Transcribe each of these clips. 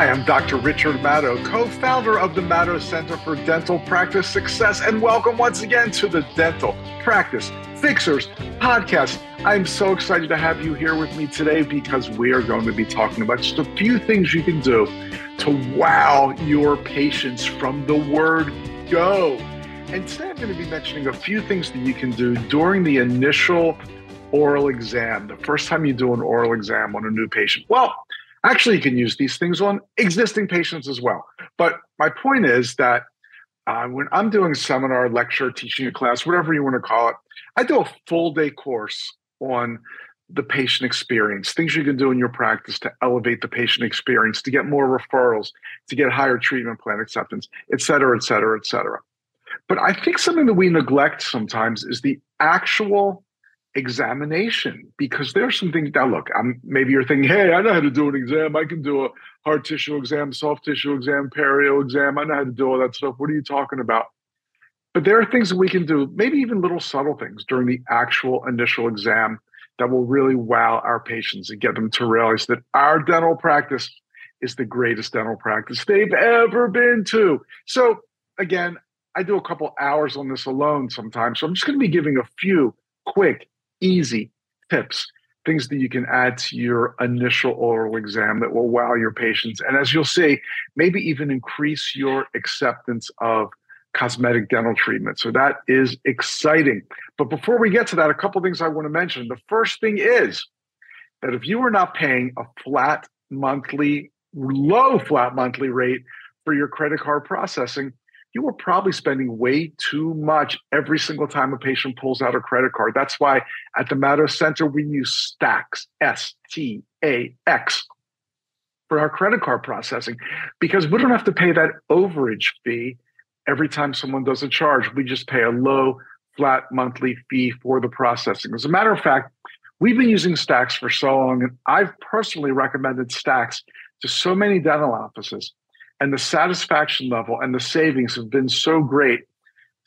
Hi, I'm Dr. Richard Madow, co founder of the Madow Center for Dental Practice Success, and welcome once again to the Dental Practice Fixers podcast. I'm so excited to have you here with me today because we are going to be talking about just a few things you can do to wow your patients from the word go. And today I'm going to be mentioning a few things that you can do during the initial oral exam, the first time you do an oral exam on a new patient. Well, Actually, you can use these things on existing patients as well. But my point is that uh, when I'm doing a seminar, lecture, teaching a class, whatever you want to call it, I do a full day course on the patient experience, things you can do in your practice to elevate the patient experience, to get more referrals, to get higher treatment plan acceptance, et cetera, et cetera, et cetera. But I think something that we neglect sometimes is the actual examination because there's some things now look i'm maybe you're thinking hey i know how to do an exam. I can do a hard tissue exam soft tissue exam perio exam. I know how to do all that stuff. What are you talking about? But there are things that we can do maybe even little subtle things during the actual initial exam that will really wow our patients and get them to realize that our dental practice is the greatest dental practice they've ever been to. So again i do a couple hours on this alone sometimes so i'm just going to be giving a few quick easy tips, things that you can add to your initial oral exam that will wow your patients. And as you'll see, maybe even increase your acceptance of cosmetic dental treatment. So that is exciting. But before we get to that, a couple things I want to mention. The first thing is that if you are not paying a flat monthly, low flat monthly rate for your credit card processing, you are probably spending way too much every single time a patient pulls out a credit card. That's why at the Madow Center, we use Stax, S T A X, for our credit card processing because we don't have to pay that overage fee every time someone does a charge. We just pay a low, flat monthly fee for the processing. As a matter of fact, we've been using Stax for so long, and I've personally recommended Stax to so many dental offices and the satisfaction level and the savings have been so great.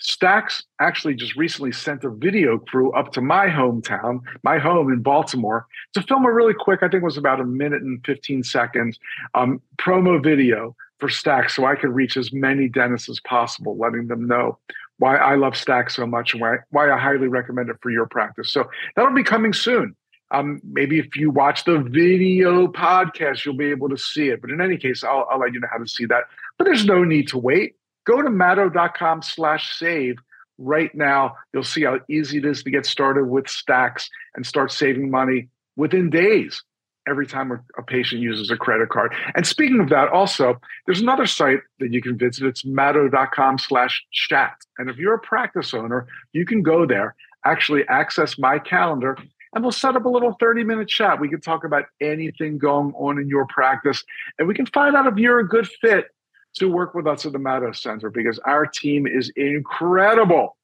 Stax actually just recently sent a video crew up to my hometown, my home in Baltimore, to film a really quick, I think it was about a minute and 15 seconds um, promo video for Stax so I could reach as many dentists as possible, letting them know why I love Stax so much and why, why I highly recommend it for your practice. So that'll be coming soon. Um, maybe if you watch the video podcast, you'll be able to see it. But in any case, I'll, I'll let you know how to see that. But there's no need to wait. Go to madow.com slash save right now. You'll see how easy it is to get started with Stax and start saving money within days every time a, patient uses a credit card. And speaking of that, also, there's another site that you can visit. It's madow.com slash chat. And if you're a practice owner, you can go there, actually access my calendar, and we'll set up a little 30 minute chat. We can talk about anything going on in your practice, and we can find out if you're a good fit to work with us at the Madow Center because our team is incredible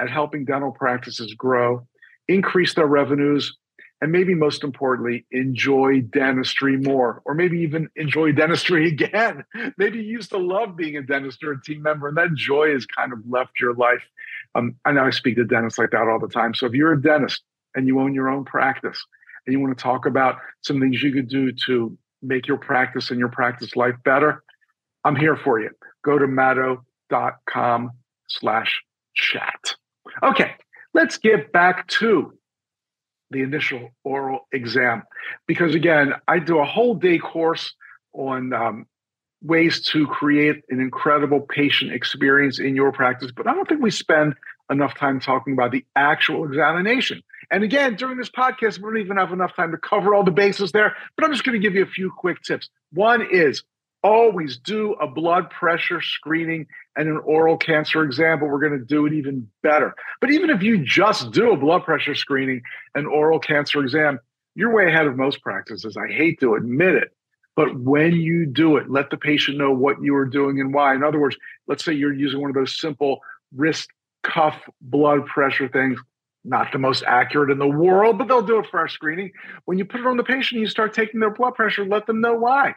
at helping dental practices grow, increase their revenues, and maybe most importantly, enjoy dentistry more, or maybe even enjoy dentistry again. Maybe you used to love being a dentist or a team member, and that joy has kind of left your life. Um, I know I speak to dentists like that all the time. So if you're a dentist and you own your own practice and you want to talk about some things you could do to make your practice and your practice life better, I'm here for you. Go to madow.com slash chat. Okay, let's get back to the initial oral exam. Because again, I do a whole day course on um, ways to create an incredible patient experience in your practice, but I don't think we spend enough time talking about the actual examination. And again, during this podcast, we don't even have enough time to cover all the bases there, but I'm just going to give you a few quick tips. One is always do a blood pressure screening and an oral cancer exam, but we're going to do it even better. But even if you just do a blood pressure screening and oral cancer exam, you're way ahead of most practices. I hate to admit it, But when you do it, let the patient know what you are doing and why. In other words, let's say you're using one of those simple wrist cuff blood pressure things, not the most accurate in the world, but they'll do it for our screening. When you put it on the patient, you start taking their blood pressure, let them know why.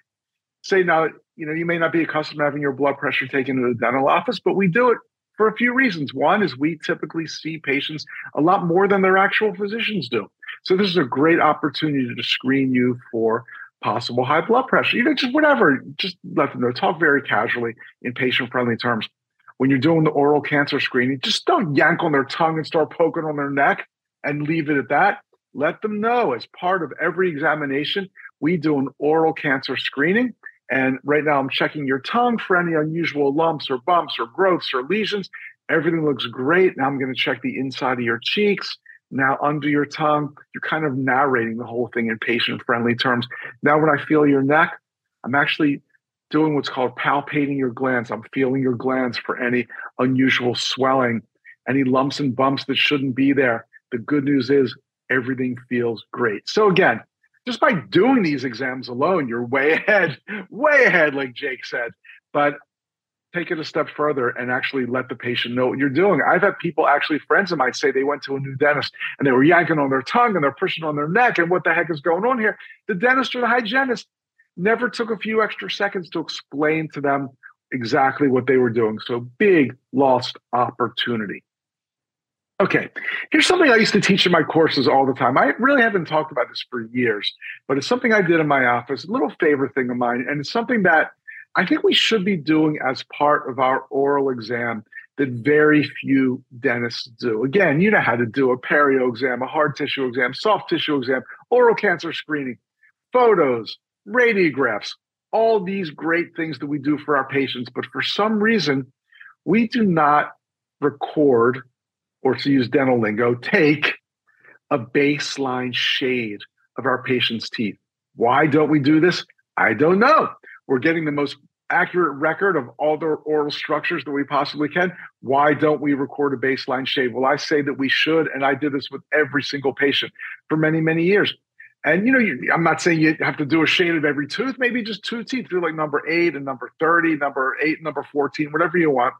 Say now, you know, you may not be accustomed to having your blood pressure taken to the dental office, but we do it for a few reasons. One is we typically see patients a lot more than their actual physicians do. So this is a great opportunity to screen you for possible high blood pressure. You know, just whatever, just let them know. Talk very casually in patient friendly terms. When you're doing the oral cancer screening, just don't yank on their tongue and start poking on their neck and leave it at that. Let them know as part of every examination, we do an oral cancer screening. And right now, I'm checking your tongue for any unusual lumps or bumps or growths or lesions. Everything looks great. Now I'm going to check the inside of your cheeks now under your tongue. You're kind of narrating the whole thing in patient friendly terms. Now, when I feel your neck, I'm actually doing what's called palpating your glands. I'm feeling your glands for any unusual swelling, any lumps and bumps that shouldn't be there. The good news is everything feels great. So, again, just by doing these exams alone, you're way ahead, way ahead, like Jake said. But take it a step further and actually let the patient know what you're doing. I've had people, actually friends of mine, say they went to a new dentist and they were yanking on their tongue and they're pushing on their neck. And what the heck is going on here? The dentist or the hygienist never took a few extra seconds to explain to them exactly what they were doing. So big lost opportunity. Okay, here's something I used to teach in my courses all the time. I really haven't talked about this for years, but it's something I did in my office, a little favorite thing of mine. And it's something that I think we should be doing as part of our oral exam that very few dentists do. Again, you know how to do a perio exam, a hard tissue exam, soft tissue exam, oral cancer screening, photos, radiographs, all these great things that we do for our patients. But for some reason, we do not record, or to use dental lingo, take a baseline shade of our patient's teeth. Why don't we do this? I don't know. We're getting the most accurate record of all the oral structures that we possibly can. Why don't we record a baseline shave? Well, I say that we should, and I did this with every single patient for many, many years. And you know, you, I'm not saying you have to do a shade of every tooth, maybe just two teeth, do like number eight and number 30, number eight, number 14, whatever you want,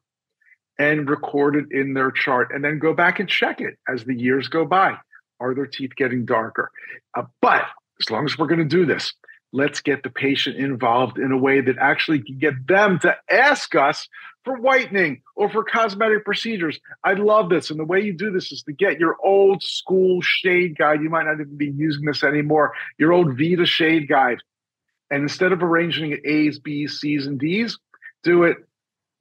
and record it in their chart, and then go back and check it as the years go by. Are their teeth getting darker? Uh, but as long as we're going to do this, let's get the patient involved in a way that actually can get them to ask us for whitening or for cosmetic procedures. I love this. And the way you do this is to get your old school shade guide. You might not even be using this anymore, your old Vita shade guide. And instead of arranging it A's, B's, C's, and D's, do it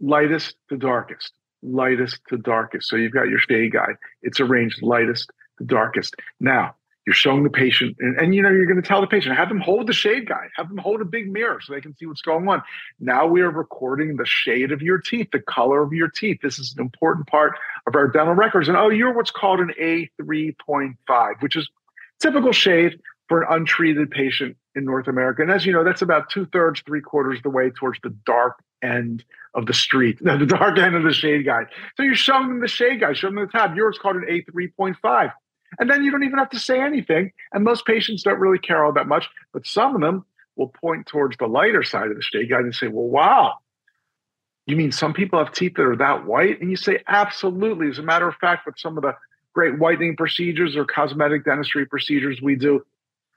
lightest to darkest, lightest to darkest. So you've got your shade guide. It's arranged lightest to darkest. Now, you're showing the patient, and, and you know, you're going to tell the patient, have them hold the shade guide, have them hold a big mirror so they can see what's going on. Now we are recording the shade of your teeth, the color of your teeth. This is an important part of our dental records. And oh, you're what's called an A3.5, which is typical shade for an untreated patient in North America. And as you know, that's about two thirds, three quarters of the way towards the dark end of the street, the dark end of the shade guide. So you're showing them the shade guide, showing them the tab. Yours called an A3.5. And then you don't even have to say anything. And most patients don't really care all that much, but some of them will point towards the lighter side of the shade guide and say, well, wow, you mean some people have teeth that are that white? And you say, absolutely. As a matter of fact, with some of the great whitening procedures or cosmetic dentistry procedures we do,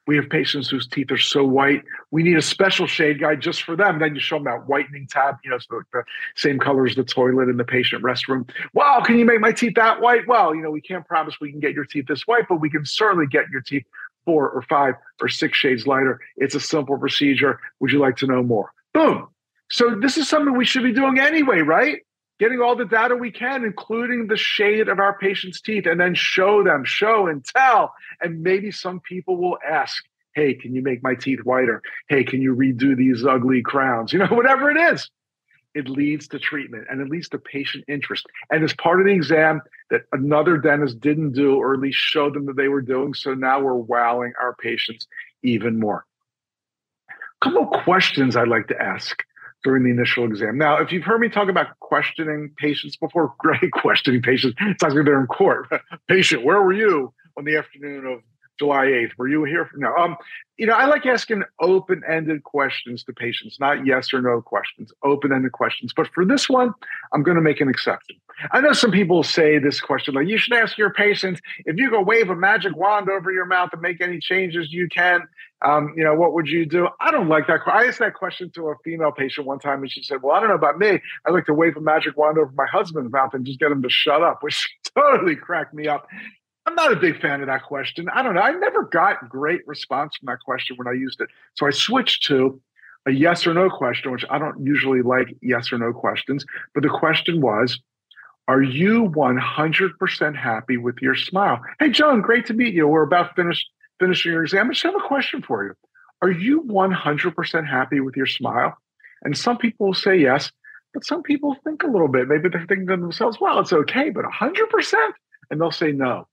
we have patients whose teeth are so white. We need a special shade guide just for them. Then you show them that whitening tab, you know, so the same color as the toilet in the patient restroom. Wow, can you make my teeth that white? Well, you know, we can't promise we can get your teeth this white, but we can certainly get your teeth four or five or six shades lighter. It's a simple procedure. Would you like to know more? Boom. So this is something we should be doing anyway, right? Getting all the data we can, including the shade of our patient's teeth, and then show them, show and tell. And maybe some people will ask, hey, can you make my teeth whiter? Hey, can you redo these ugly crowns? You know, whatever it is. It leads to treatment and it leads to patient interest. And as part of the exam that another dentist didn't do, or at least show them that they were doing. So now we're wowing our patients even more. A couple questions I'd like to ask during the initial exam. Now, if you've heard me talk about questioning patients before, great questioning patients. It's like they're in court. Patient, where were you on the afternoon of July 8th. Were you here? For, no. Um, you know, I like asking open-ended questions to patients, not yes or no questions, open-ended questions. But for this one, I'm going to make an exception. I know some people say this question like, you should ask your patients if you could wave a magic wand over your mouth and make any changes you can. Um, you know, what would you do? I don't like that. I asked that question to a female patient one time, and she said, "Well, I don't know about me. I like to wave a magic wand over my husband's mouth and just get him to shut up," which totally cracked me up. I'm not a big fan of that question. I don't know. I never got great response from that question when I used it. So I switched to a yes or no question, which I don't usually like yes or no questions. But the question was, are you 100% happy with your smile? Hey, John, great to meet you. We're about to finish finishing your exam. I just have a question for you. Are you 100% happy with your smile? And some people will say yes, but some people think a little bit. Maybe they're thinking to themselves, well, it's okay, but 100%? And they'll say no.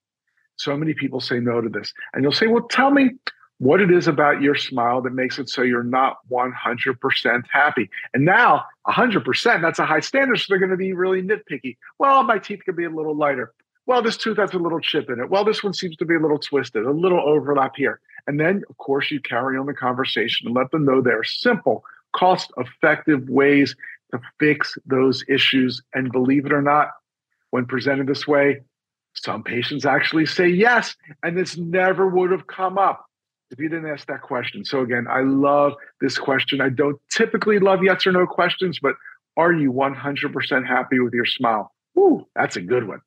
So many people say no to this. And you'll say, well, tell me what it is about your smile that makes it so you're not 100% happy. And now 100%, that's a high standard. So they're going to be really nitpicky. Well, my teeth could be a little lighter. Well, this tooth has a little chip in it. Well, this one seems to be a little twisted, a little overlap here. And then, of course, you carry on the conversation and let them know there are simple, cost effective ways to fix those issues. And believe it or not, when presented this way, some patients actually say yes, and this never would have come up if you didn't ask that question. So, again, I love this question. I don't typically love yes or no questions, but are you 100% happy with your smile? Ooh, that's a good one.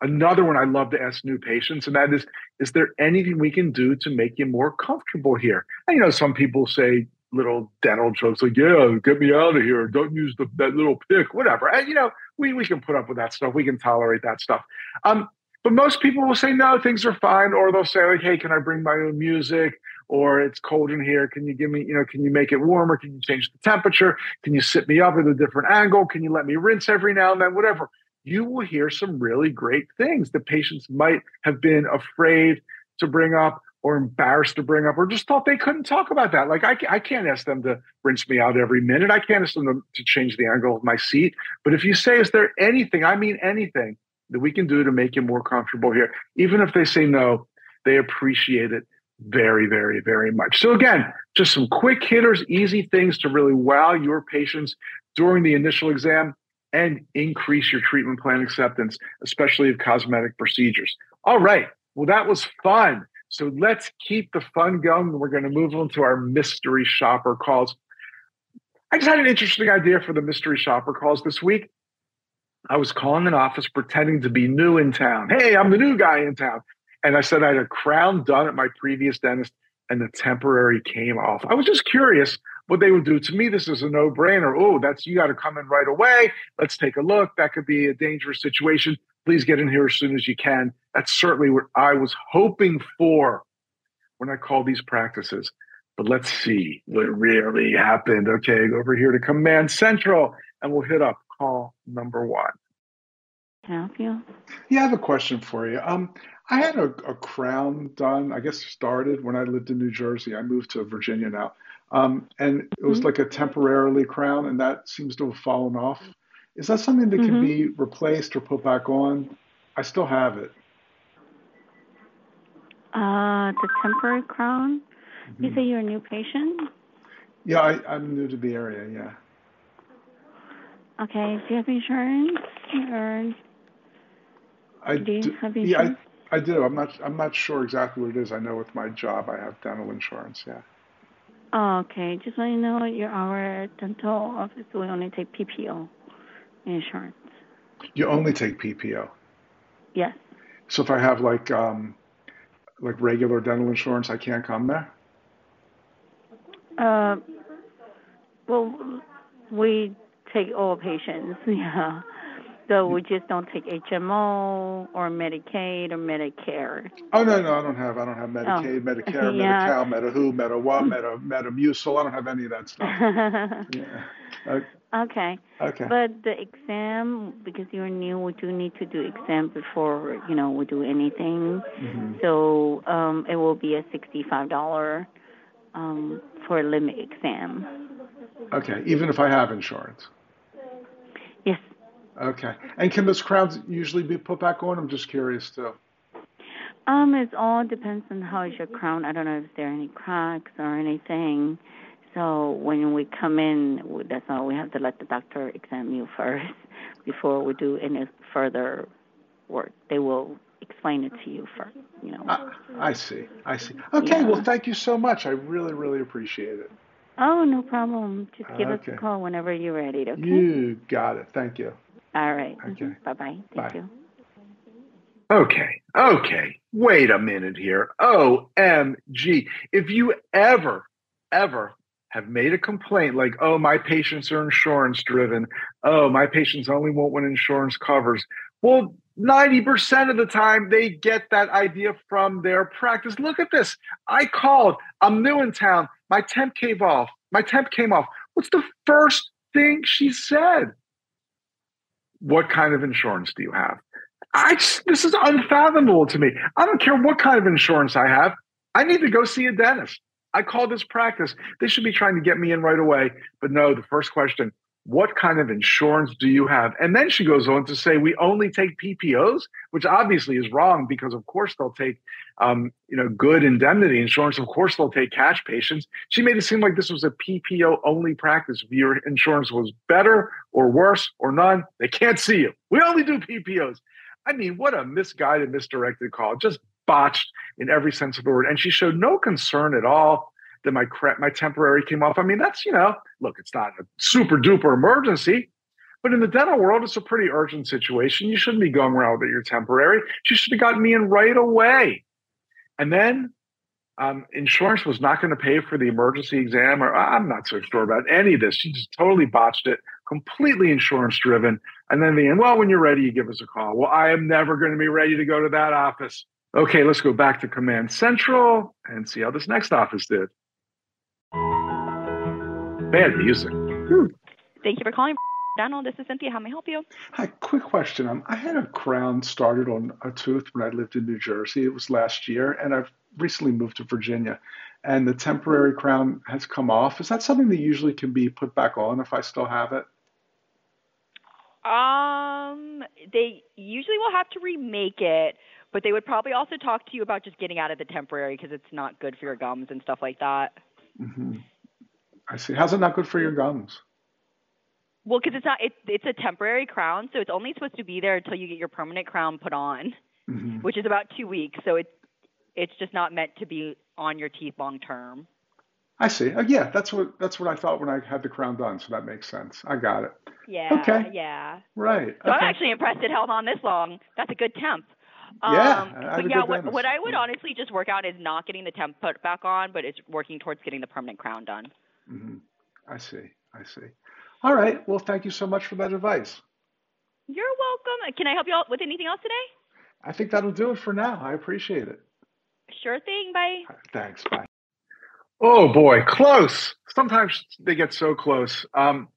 Another one I love to ask new patients, and that is, is there anything we can do to make you more comfortable here? And, you know, some people say little dental jokes like, yeah, get me out of here. Don't use the, that little pick, whatever. And, you know, we, we can put up with that stuff. We can tolerate that stuff. Um, but most people will say, no, things are fine. Or they'll say, like, hey, can I bring my own music? Or it's cold in here. Can you give me, you know, can you make it warmer? Can you change the temperature? Can you sit me up at a different angle? Can you let me rinse every now and then? Whatever. You will hear some really great things that patients might have been afraid to bring up or embarrassed to bring up or just thought they couldn't talk about that. Like I, I can't ask them to rinse me out every minute. I can't ask them to, to change the angle of my seat. But if you say, is there anything, I mean anything, that we can do to make you more comfortable here. Even if they say no, they appreciate it very, very, very much. So, again, just some quick hitters, easy things to really wow your patients during the initial exam and increase your treatment plan acceptance, especially of cosmetic procedures. All right. Well, that was fun. So let's keep the fun going. We're going to move on to our mystery shopper calls. I just had an interesting idea for the mystery shopper calls this week. I was calling an office pretending to be new in town. Hey, I'm the new guy in town. And I said I had a crown done at my previous dentist and the temporary came off. I was just curious what they would do. To me, this is a no brainer. Oh, that's you got to come in right away. Let's take a look. That could be a dangerous situation. Please get in here as soon as you can. That's certainly what I was hoping for when I called these practices. But let's see what really happened. Okay, over here to Command Central, and we'll hit up call number one. Can I help you? Yeah, I have a question for you. Um, I had a, a crown done, I guess started when I lived in New Jersey. I moved to Virginia now. Um, and it was mm-hmm. like a temporarily crown, and that seems to have fallen off. Is that something that mm-hmm. can be replaced or put back on? I still have it. Uh, the temporary crown? Mm-hmm. You say you're a new patient? Yeah, I, I'm new to the area, yeah. Okay. Do you have insurance or I do you do, have insurance? Yeah, I, I do. I'm not. I'm not sure exactly what it is. I know with my job, I have dental insurance. Yeah. Oh, okay. Just let you know, you're our dental office. We only take PPO insurance. You only take PPO. Yes. So if I have like um, like regular dental insurance, I can't come there. Uh, well, we take all patients. Yeah. So we just don't take HMO or Medicaid or Medicare. Oh no, no, I don't have. I don't have Medicaid, oh. Medicare, yeah. Medi-Cal, Medi-Who, Medi-What, Medi Metamucil. I don't have any of that stuff. yeah. Okay. Okay. But the exam, because you're new, we do need to do exam before you know we do anything. Mm-hmm. So um, it will be a sixty-five dollar um, for a limit exam. Okay, even if I have insurance. Okay. And can those crowns usually be put back on? I'm just curious too. Um, it all depends on how is your crown. I don't know if there are any cracks or anything. So when we come in, that's all we have to let the doctor examine you first before we do any further work. They will explain it to you first. You know. I, I see. I see. Okay. Yeah. Well, thank you so much. I really, really appreciate it. Oh, no problem. Just give okay. us a call whenever you're ready. Okay. You got it. Thank you. All right. Okay. Mm-hmm. Bye bye. Thank Bye. you. Okay. Okay. Wait a minute here. OMG. If you ever, ever have made a complaint like, oh, my patients are insurance driven. Oh, my patients only want when insurance covers. Well, 90% of the time they get that idea from their practice. Look at this. I called. I'm new in town. My temp came off. My temp came off. What's the first thing she said? What kind of insurance do you have? I this is unfathomable to me. I don't care what kind of insurance I have. I need to go see a dentist. I call this practice. They should be trying to get me in right away. But no, the first question, what kind of insurance do you have? And then she goes on to say, we only take PPOs, which obviously is wrong because, of course, they'll take, um, you know, good indemnity insurance. Of course, they'll take cash patients. She made it seem like this was a PPO only practice. If your insurance was better or worse or none, they can't see you. We only do PPOs. I mean, what a misguided, misdirected call. Just botched in every sense of the word. And she showed no concern at all that my my temporary came off. I mean, that's you know, look, it's not a super duper emergency, but in the dental world, it's a pretty urgent situation. You shouldn't be going around with your temporary. She should have gotten me in right away. And then um, insurance was not going to pay for the emergency exam, or I'm not so sure about any of this. She just totally botched it, completely insurance driven. And then the end, well, when you're ready, you give us a call. Well, I am never going to be ready to go to that office. Okay, let's go back to Command Central and see how this next office did. Bad music. Thank you for calling. Donald, this is Cynthia. How may I help you? Hi, quick question. Um, I had a crown started on a tooth when I lived in New Jersey. It was last year, and I've recently moved to Virginia. And the temporary crown has come off. Is that something that usually can be put back on if I still have it? Um, they usually will have to remake it, but they would probably also talk to you about just getting out of the temporary because it's not good for your gums and stuff like that. Mm-hmm. I see. How's it not good for your gums? Well, because it's not. It, it's a temporary crown, so it's only supposed to be there until you get your permanent crown put on, mm-hmm. which is about two weeks. So it's it's just not meant to be on your teeth long term. I see. Uh, yeah, that's what that's what I thought when I had the crown done. So that makes sense. I got it. Yeah. Okay. Yeah. Right. So okay. I'm actually impressed it held on this long. That's a good temp. Yeah. Um, but yeah, what, what I would honestly just work out is not getting the temp put back on, but it's working towards getting the permanent crown done. Mm-hmm. I see. I see. All right. Well, thank you so much for that advice. You're welcome. Can I help you out with anything else today? I think that'll do it for now. I appreciate it. Sure thing. Bye. Thanks. Bye. Oh boy, close. Sometimes they get so close. Um,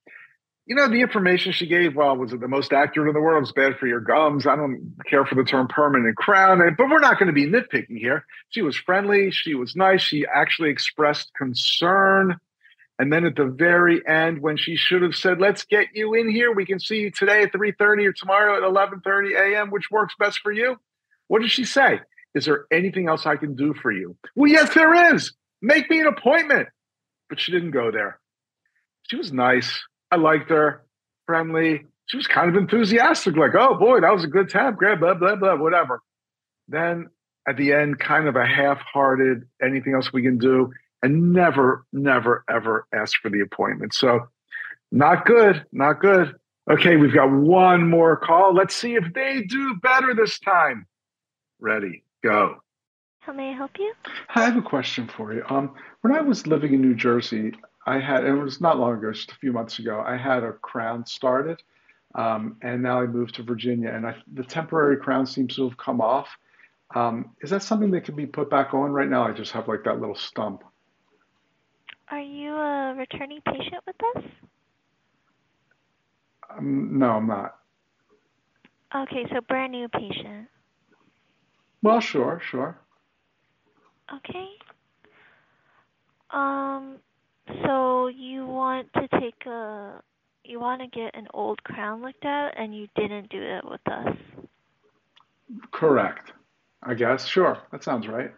you know, the information she gave, well, was it the most accurate in the world? It's bad for your gums. I don't care for the term permanent crown, but we're not going to be nitpicking here. She was friendly. She was nice. She actually expressed concern. And then at the very end, when she should have said, let's get you in here. We can see you today at 3.30 or tomorrow at 11.30 a.m., which works best for you. What did she say? Is there anything else I can do for you? Well, yes, there is. Make me an appointment. But she didn't go there. She was nice. I liked her, friendly. She was kind of enthusiastic, like, oh boy, that was a good time. Grab blah, blah, blah, whatever. Then at the end, kind of a half hearted, anything else we can do, and never, never, ever ask for the appointment. So, not good, not good. Okay, we've got one more call. Let's see if they do better this time. Ready, go. How may I help you? I have a question for you. Um, when I was living in New Jersey, I had, it was not long ago, just a few months ago, I had a crown started. Um, and now I moved to Virginia, and I, the temporary crown seems to have come off. Um, is that something that can be put back on right now? I just have like that little stump. Are you a returning patient with us? Um, no, I'm not. Okay, so brand new patient. Well, sure, sure. Okay. Um, so you want to take a, you want to get an old crown looked at, and you didn't do it with us. Correct. I guess. Sure. That sounds right.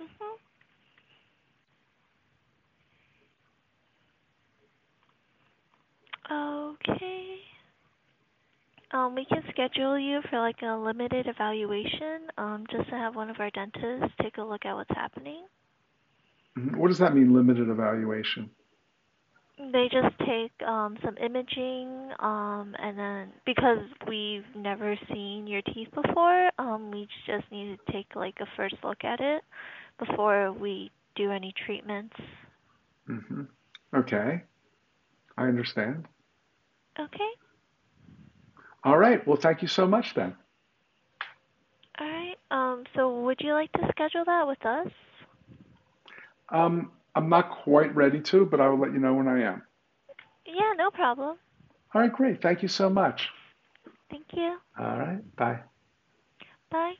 Mm-hmm. Okay. Um, we can schedule you for like a limited evaluation, um, just to have one of our dentists take a look at what's happening. Mm-hmm. What does that mean, limited evaluation? They just take um, some imaging, um, and then because we've never seen your teeth before, um, we just need to take like a first look at it before we do any treatments. Mm-hmm. Okay, I understand. Okay. All right. Well, thank you so much then. All right. Um, so would you like to schedule that with us? Um, I'm not quite ready to, but I will let you know when I am. Yeah, no problem. All right, great. Thank you so much. Thank you. All right. Bye. Bye.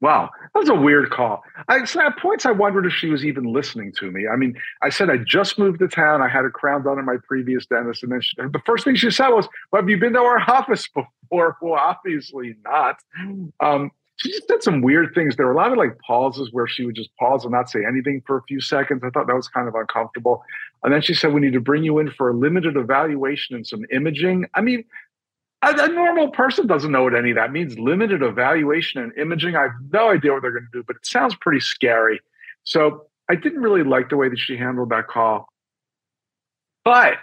Wow, that was a weird call. I, so at points, I wondered if she was even listening to me. I mean, I said I just moved to town. I had a crown done in my previous dentist, and then she, the first thing she said was, "Well, have you been to our office before?" Well, obviously not. Um, she just did some weird things. There were a lot of like pauses where she would just pause and not say anything for a few seconds. I thought that was kind of uncomfortable. And then she said, "We need to bring you in for a limited evaluation and some imaging." I mean, a, a, normal person doesn't know what any of that means. Limited evaluation and imaging. I have no idea what they're going to do, but it sounds pretty scary. So I didn't really like the way that she handled that call. But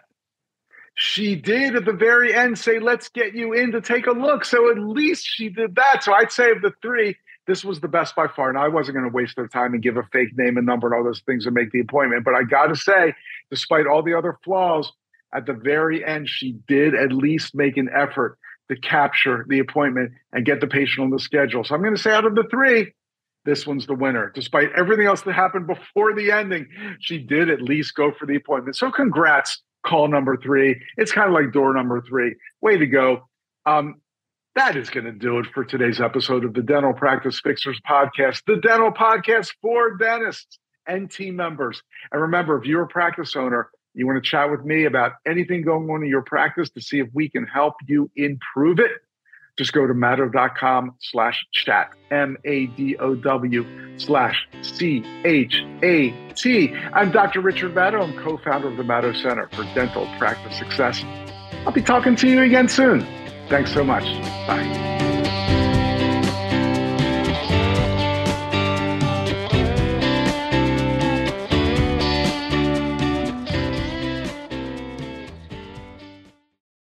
she did at the very end say, let's get you in to take a look. So at least she did that. So I'd say of the three, this was the best by far. And I wasn't going to waste their time and give a fake name and number and all those things and make the appointment. But I got to say, despite all the other flaws, at the very end, she did at least make an effort to capture the appointment and get the patient on the schedule. So I'm going to say out of the three, this one's the winner. Despite everything else that happened before the ending, she did at least go for the appointment. So congrats, call number three. It's kind of like door number three. Way to go. Um, that is going to do it for today's episode of the Dental Practice Fixers podcast, the dental podcast for dentists and team members. And remember, if you're a practice owner, you want to chat with me about anything going on in your practice to see if we can help you improve it, just go to madow.com slash chat, M-A-D-O-W slash C-H-A-T. I'm Dr. Richard Madow. I'm co-founder of the Madow Center for Dental Practice Success. I'll be talking to you again soon. Thanks so much. Bye.